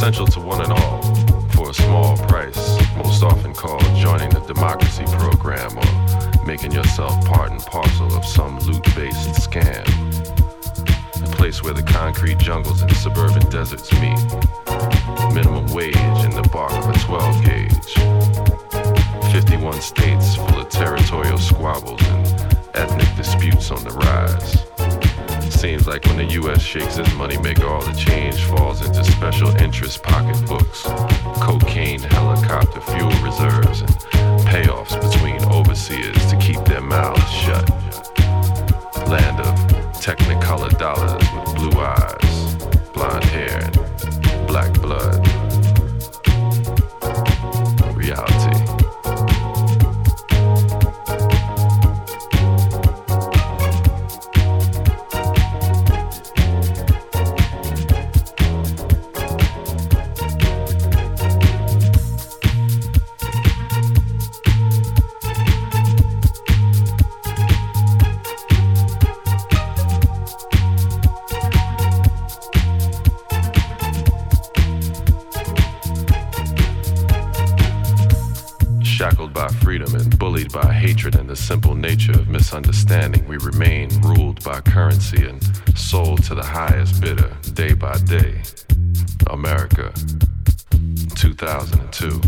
essential to one and all, for a small price, most often called joining the democracy program or making yourself part and parcel of some loot based scam A place where the concrete jungles and suburban deserts meet. Minimum wage in the bark of a 12 gauge. 51 states full of territorial squabbles and ethnic disputes on the rise. Seems like when the US shakes its money moneymaker, all the change falls into special interest pocketbooks, cocaine, helicopter, fuel reserves, and payoffs between overseers to keep their mouths shut. Land of technicolor dollars with blue eyes, blonde hair, and black blood. The simple nature of misunderstanding, we remain ruled by currency and sold to the highest bidder day by day. America, 2002.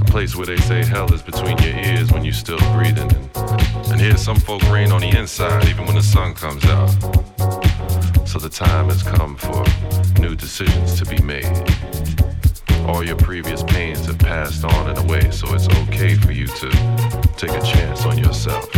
A place where they say hell is between your ears when you're still breathing. And, and here some folk rain on the inside even when the sun comes out. So the time has come for new decisions to be made. All your previous pains have passed on and away, so it's okay for you to take a chance on yourself.